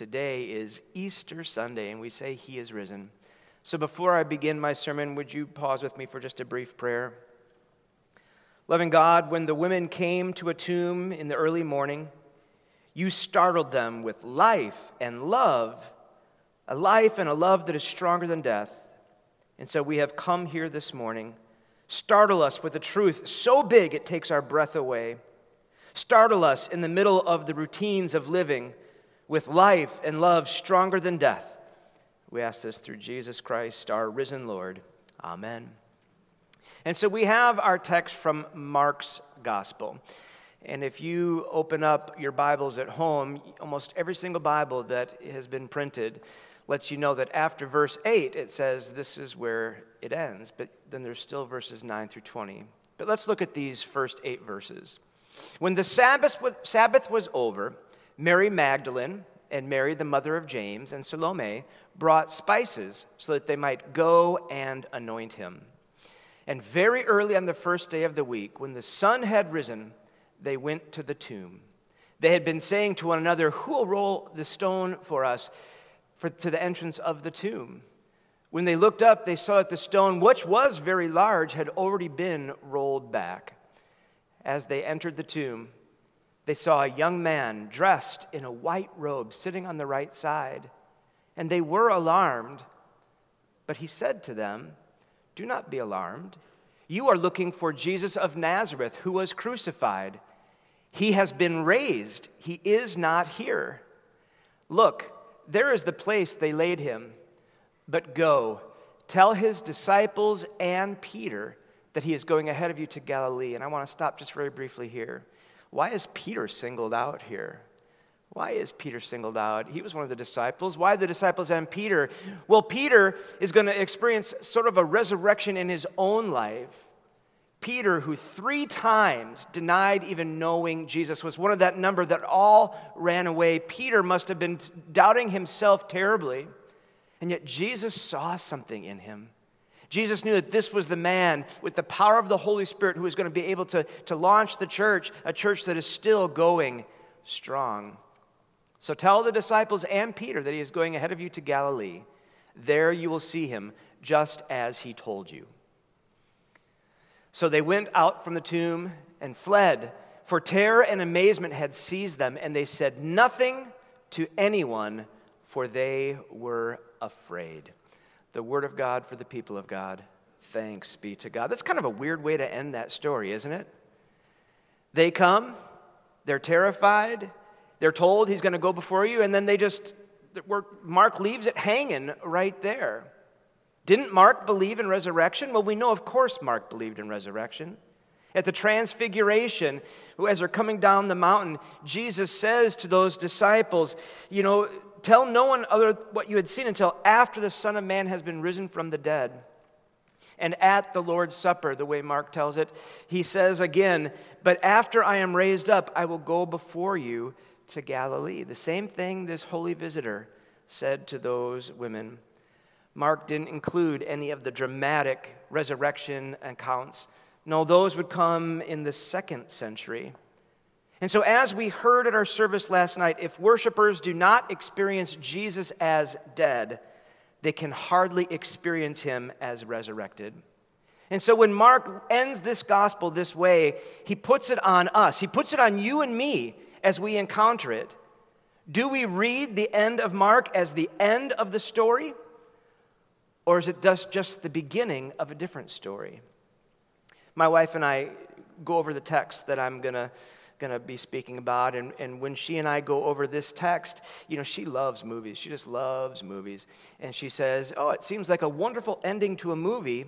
today is Easter Sunday, and we say He is risen. So before I begin my sermon, would you pause with me for just a brief prayer? Loving God, when the women came to a tomb in the early morning, you startled them with life and love, a life and a love that is stronger than death. And so we have come here this morning. Startle us with a truth so big it takes our breath away. Startle us in the middle of the routines of living with life and love stronger than death. We ask this through Jesus Christ, our risen Lord. Amen. And so we have our text from Mark's Gospel. And if you open up your Bibles at home, almost every single Bible that has been printed lets you know that after verse 8, it says this is where it ends. But then there's still verses 9 through 20. But let's look at these first eight verses. When the Sabbath was over, Mary Magdalene and Mary, the mother of James, and Salome brought spices so that they might go and anoint him. And very early on the first day of the week, when the sun had risen, they went to the tomb. They had been saying to one another, Who will roll the stone for us for, to the entrance of the tomb? When they looked up, they saw that the stone, which was very large, had already been rolled back. As they entered the tomb, they saw a young man dressed in a white robe sitting on the right side, and they were alarmed. But he said to them, Do not be alarmed. You are looking for Jesus of Nazareth, who was crucified. He has been raised, he is not here. Look, there is the place they laid him. But go, tell his disciples and Peter that he is going ahead of you to Galilee. And I want to stop just very briefly here. Why is Peter singled out here? Why is Peter singled out? He was one of the disciples. Why the disciples and Peter? Well, Peter is going to experience sort of a resurrection in his own life. Peter, who three times denied even knowing Jesus, was one of that number that all ran away. Peter must have been doubting himself terribly, and yet Jesus saw something in him. Jesus knew that this was the man with the power of the Holy Spirit who was going to be able to, to launch the church, a church that is still going strong. So tell the disciples and Peter that he is going ahead of you to Galilee. There you will see him just as he told you. So they went out from the tomb and fled, for terror and amazement had seized them, and they said nothing to anyone, for they were afraid the word of God for the people of God. Thanks be to God. That's kind of a weird way to end that story, isn't it? They come, they're terrified, they're told he's going to go before you, and then they just, Mark leaves it hanging right there. Didn't Mark believe in resurrection? Well, we know, of course, Mark believed in resurrection. At the transfiguration, as they're coming down the mountain, Jesus says to those disciples, You know, tell no one other what you had seen until after the Son of Man has been risen from the dead. And at the Lord's Supper, the way Mark tells it, he says again, But after I am raised up, I will go before you to Galilee. The same thing this holy visitor said to those women. Mark didn't include any of the dramatic resurrection accounts. No, those would come in the second century. And so, as we heard at our service last night, if worshipers do not experience Jesus as dead, they can hardly experience him as resurrected. And so, when Mark ends this gospel this way, he puts it on us, he puts it on you and me as we encounter it. Do we read the end of Mark as the end of the story? Or is it just, the beginning of a different story? My wife and I go over the text that I'm going to going to be speaking about. And, and when she and I go over this text, you know, she loves movies. She just loves movies. And she says, Oh, it seems like a wonderful ending to a movie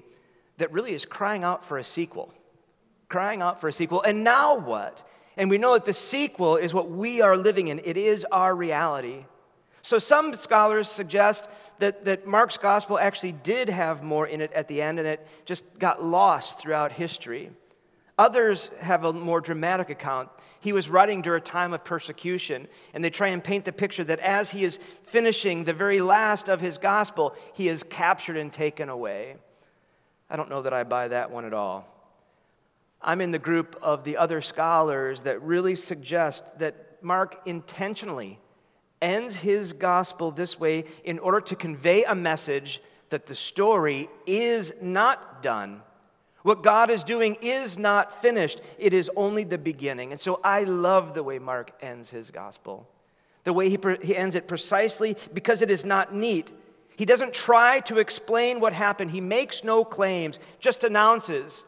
that really is crying out for a sequel. Crying out for a sequel. And now what? And we know that the sequel is what we are living in, it is our reality. So some scholars suggest that, that Mark's gospel actually did have more in it at the end and it just got lost throughout history. Others have a more dramatic account. He was writing during a time of persecution, and they try and paint the picture that as he is finishing the very last of his gospel, he is captured and taken away. I don't know that I buy that one at all. I'm in the group of the other scholars that really suggest that Mark intentionally ends his gospel this way in order to convey a message that the story is not done. What God is doing is not finished, it is only the beginning. And so I love the way Mark ends his gospel, the way he, he ends it precisely because it is not neat. He doesn't try to explain what happened, he makes no claims, just announces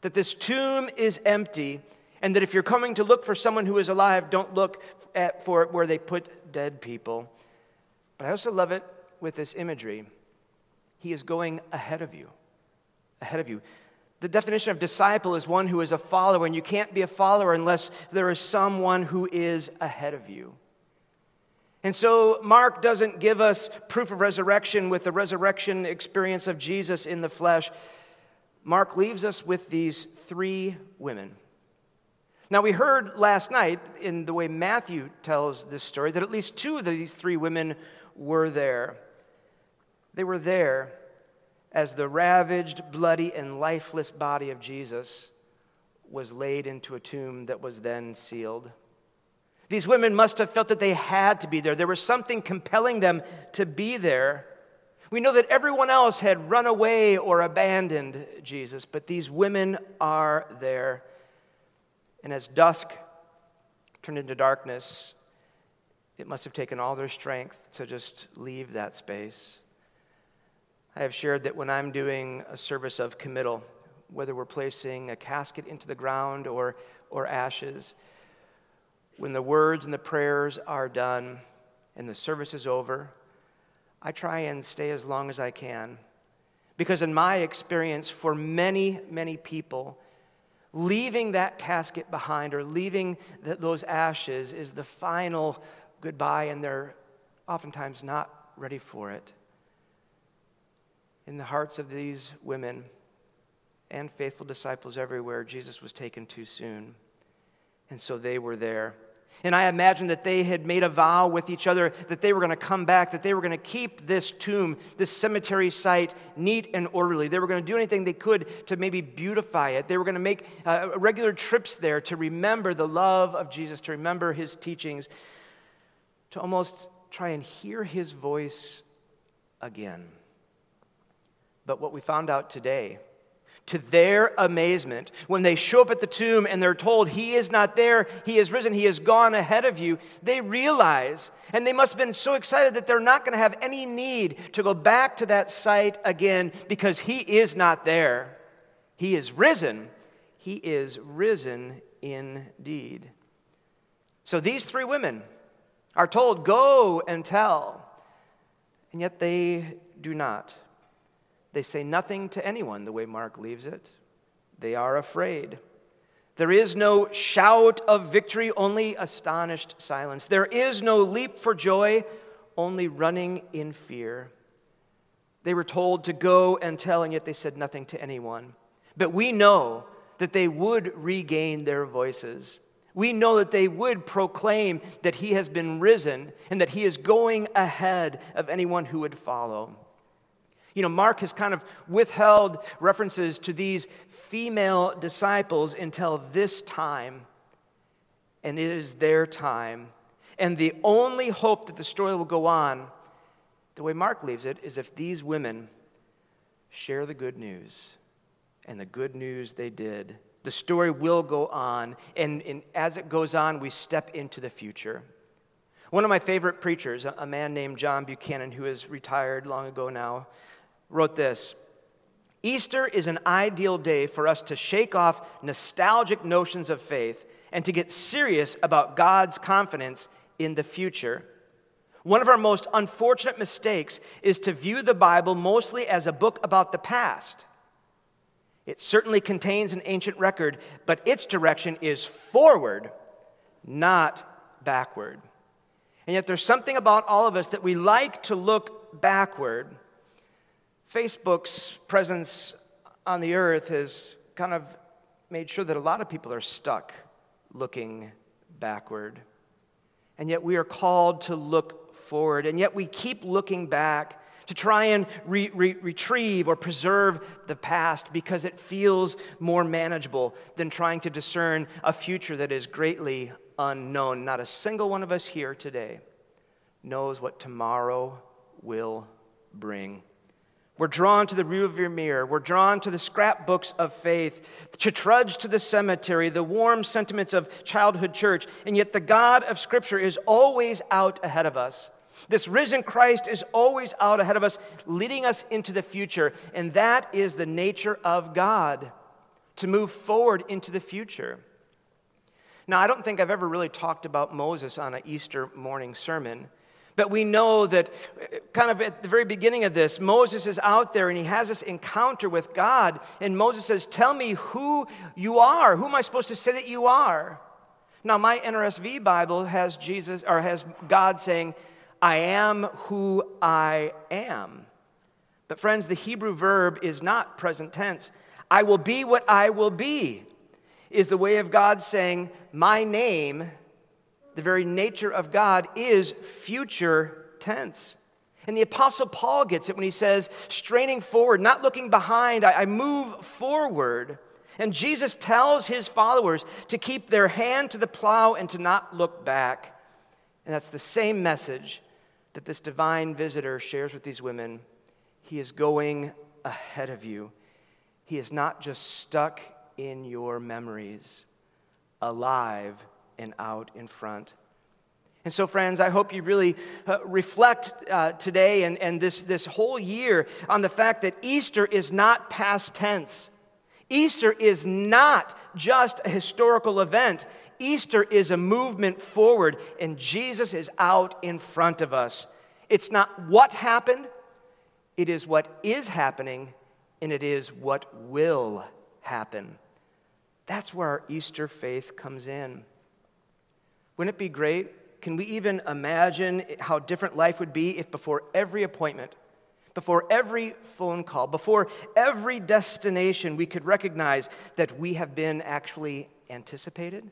that this tomb is empty and that if you're coming to look for someone who is alive, don't look at, for where they put dead people. But I also love it with this imagery. He is going ahead of you. Ahead of you. The definition of disciple is one who is a follower, and you can't be a follower unless there is someone who is ahead of you. And so, Mark doesn't give us proof of resurrection with the resurrection experience of Jesus in the flesh. Mark leaves us with these three women. Now, we heard last night in the way Matthew tells this story that at least two of these three women were there. They were there as the ravaged, bloody, and lifeless body of Jesus was laid into a tomb that was then sealed. These women must have felt that they had to be there. There was something compelling them to be there. We know that everyone else had run away or abandoned Jesus, but these women are there. And as dusk turned into darkness, it must have taken all their strength to just leave that space. I have shared that when I'm doing a service of committal, whether we're placing a casket into the ground or, or ashes, when the words and the prayers are done and the service is over, I try and stay as long as I can. Because, in my experience, for many, many people, leaving that casket behind or leaving the, those ashes is the final goodbye, and they're oftentimes not ready for it in the hearts of these women and faithful disciples everywhere, Jesus was taken too soon. And so they were there. And I imagine that they had made a vow with each other that they were going to come back, that they were going to keep this tomb, this cemetery site, neat and orderly. They were going to do anything they could to maybe beautify it. They were going to make uh, regular trips there to remember the love of Jesus, to remember his teachings, to almost try and hear his voice again. But what we found out today, to their amazement, when they show up at the tomb and they're told, He is not there, He is risen, He has gone ahead of you, they realize, and they must have been so excited that they're not going to have any need to go back to that site again because He is not there. He is risen. He is risen indeed. So these three women are told, Go and tell. And yet they do not. They say nothing to anyone, the way Mark leaves it. They are afraid. There is no shout of victory, only astonished silence. There is no leap for joy, only running in fear. They were told to go and tell, and yet they said nothing to anyone. But we know that they would regain their voices. We know that they would proclaim that he has been risen and that he is going ahead of anyone who would follow. You know, Mark has kind of withheld references to these female disciples until this time, and it is their time. And the only hope that the story will go on, the way Mark leaves it, is if these women share the good news. And the good news they did. The story will go on, and, and as it goes on, we step into the future. One of my favorite preachers, a man named John Buchanan, who is retired long ago now, wrote this Easter is an ideal day for us to shake off nostalgic notions of faith and to get serious about God's confidence in the future. One of our most unfortunate mistakes is to view the Bible mostly as a book about the past. It certainly contains an ancient record, but its direction is forward, not backward. And yet, there's something about all of us that we like to look backward Facebook's presence on the earth has kind of made sure that a lot of people are stuck looking backward. And yet we are called to look forward. And yet we keep looking back to try and re- re- retrieve or preserve the past because it feels more manageable than trying to discern a future that is greatly unknown. Not a single one of us here today knows what tomorrow will bring. We're drawn to the rearview mirror. We're drawn to the scrapbooks of faith, to trudge to the cemetery, the warm sentiments of childhood church. And yet, the God of Scripture is always out ahead of us. This risen Christ is always out ahead of us, leading us into the future. And that is the nature of God to move forward into the future. Now, I don't think I've ever really talked about Moses on an Easter morning sermon. But we know that, kind of at the very beginning of this, Moses is out there and he has this encounter with God. And Moses says, Tell me who you are. Who am I supposed to say that you are? Now, my NRSV Bible has Jesus, or has God saying, I am who I am. But, friends, the Hebrew verb is not present tense. I will be what I will be, is the way of God saying, My name the very nature of God is future tense. And the Apostle Paul gets it when he says, straining forward, not looking behind, I, I, move forward. And Jesus tells his followers to keep their hand to the plow and to not look back. And that's the same message that this divine visitor shares with these women. He is going ahead of you, he is not just stuck in your memories, alive and out in front. And so, friends, I hope you really uh, reflect uh, today and, and this, this whole year on the fact that Easter is not past tense. Easter is not just a historical event. Easter is a movement forward, and Jesus is out in front of us. It's not what happened, it is what is happening, and it is what will happen. That's where our Easter faith comes in. Wouldn't it be great? Can we even imagine how different life would be if before every appointment, before every phone call, before every destination, we could recognize that we have been actually anticipated?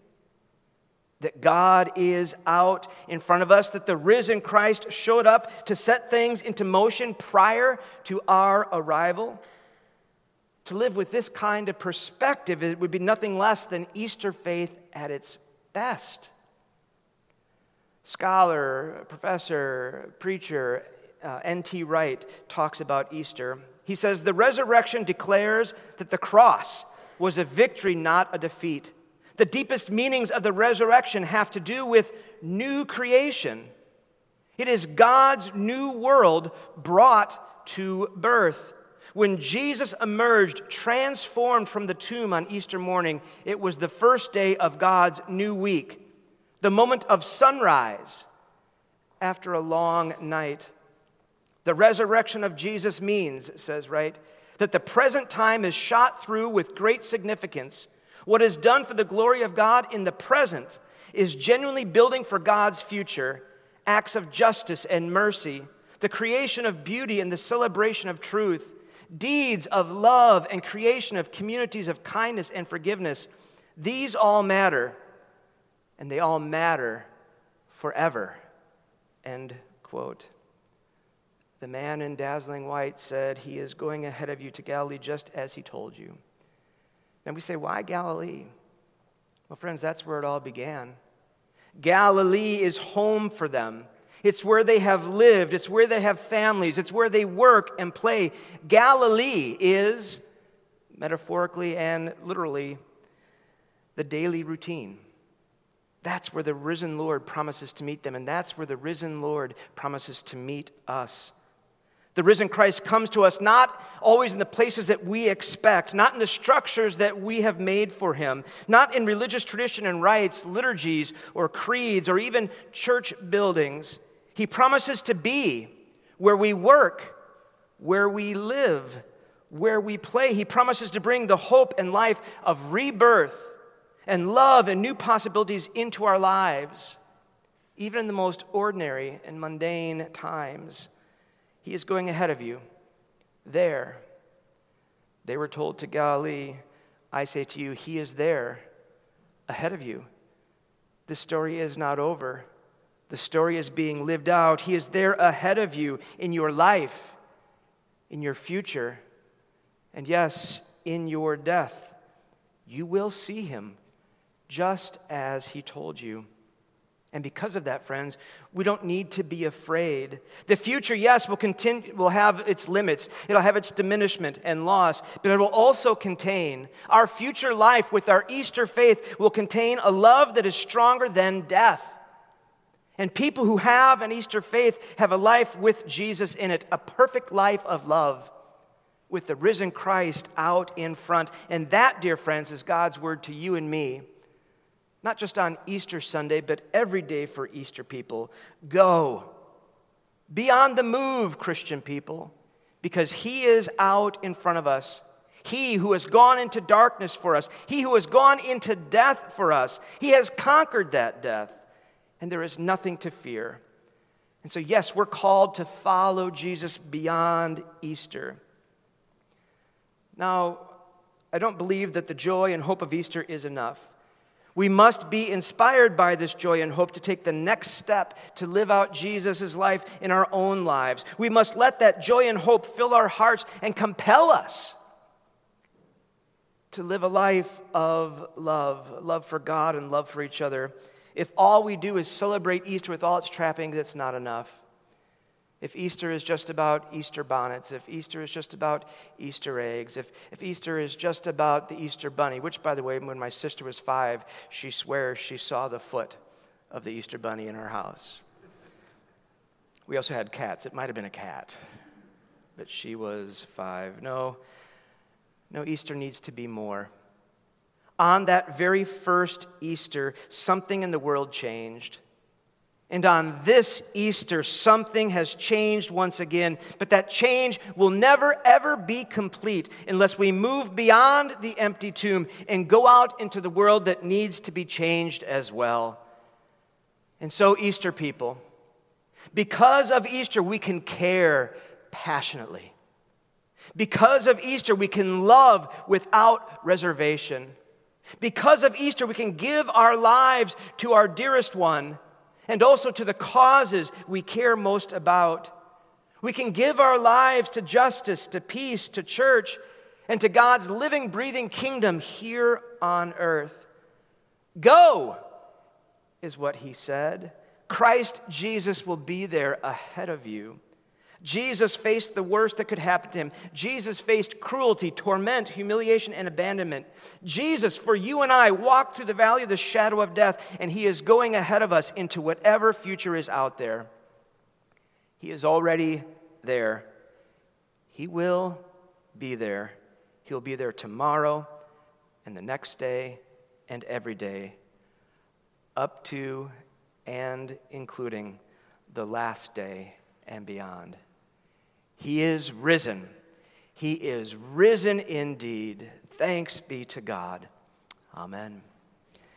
That God is out in front of us, that the risen Christ showed up to set things into motion prior to our arrival? To live with this kind of perspective, it would be nothing less than Easter faith at its best scholar, professor, preacher, uh, N.T. Wright talks about Easter. He says, The resurrection declares that the cross was a victory, not a defeat. The deepest meanings of the resurrection have to do with new creation. It is God's new world brought to birth. When Jesus emerged, transformed from the tomb on Easter morning, it was the first day of God's new week the moment of sunrise after a long night. The resurrection of Jesus means, says, Wright, that the present time is shot through with great significance. What is done for the glory of God in the present is genuinely building for God's future acts of justice and mercy, the creation of beauty and the celebration of truth, deeds of love and creation of communities of kindness and forgiveness. These all matter and they all matter forever. End quote. The man in dazzling white said, He is going ahead of you to Galilee just as he told you. And we say, Why Galilee? Well, friends, that's where it all began. Galilee is home for them. It's where they have lived, it's where they have families, it's where they work and play. Galilee is, metaphorically and literally, the daily routine. That's where the risen Lord promises to meet them, and that's where the risen Lord promises to meet us. The risen Christ comes to us not always in the places that we expect, not in the structures that we have made for him, not in religious tradition and rites, liturgies, or creeds, or even church buildings. He promises to be where we work, where we live, where we play. He promises to bring the hope and life of rebirth and love and new possibilities into our lives, even in the most ordinary and mundane times. He is going ahead of you. There. They were told to Galilee, I say to you, He is there, ahead of you. The story is not over. The story is being lived out. He is there ahead of you in your life, in your future, and yes, in your death. You will see Him just as he told you. And because of that, friends, we don't need to be afraid. The future, yes, will, continue, will have its limits. It'll have its diminishment and loss, but it will also contain our future life with our Easter faith will contain a love that is stronger than death. And people who have an Easter faith have a life with Jesus in it, a perfect life of love with the risen Christ out in front. And that, dear friends, is God's word to you and me not just on Easter Sunday, but every day for Easter people. Go. Be on the move, Christian people, because He is out in front of us. He who has gone into darkness for us, He who has gone into death for us, He has conquered that death, and there is nothing to fear. And so, yes, we're called to follow Jesus beyond Easter. Now, I don't believe that the joy and hope of Easter is enough. We must be inspired by this joy and hope to take the next step to live out Jesus' life in our own lives. We must let that joy and hope fill our hearts and compel us to live a life of love love for God and love for each other. If all we do is celebrate Easter with all its trappings, it's not enough if Easter is just about Easter bonnets, if Easter is just about Easter eggs, if, if Easter is just about the Easter bunny, which, by the way, when my sister was five, she swears she saw the foot of the Easter bunny in our house. We also had cats. It might have been a cat, but she was five. No, no, Easter needs to be more. On that very first Easter, something in the world changed. And on this Easter, something has changed once again, but that change will never, ever be complete unless we move beyond the empty tomb and go out into the world that needs to be changed as well. And so, Easter people, because of Easter, we can care passionately. Because of Easter, we can love without reservation. Because of Easter, we can give our lives to our dearest one and also to the causes we care most about. We can give our lives to justice, to peace, to church, and to God's living, breathing kingdom here on earth. Go, is what he said. Christ Jesus will be there ahead of you. Jesus faced the worst that could happen to him. Jesus faced cruelty, torment, humiliation, and abandonment. Jesus, for you and I, walked through the valley of the shadow of death, and he is going ahead of us into whatever future is out there. He is already there. He will be there. He'll be there tomorrow and the next day and every day, up to and including the last day and beyond. He is risen. He is risen indeed. Thanks be to God. Amen.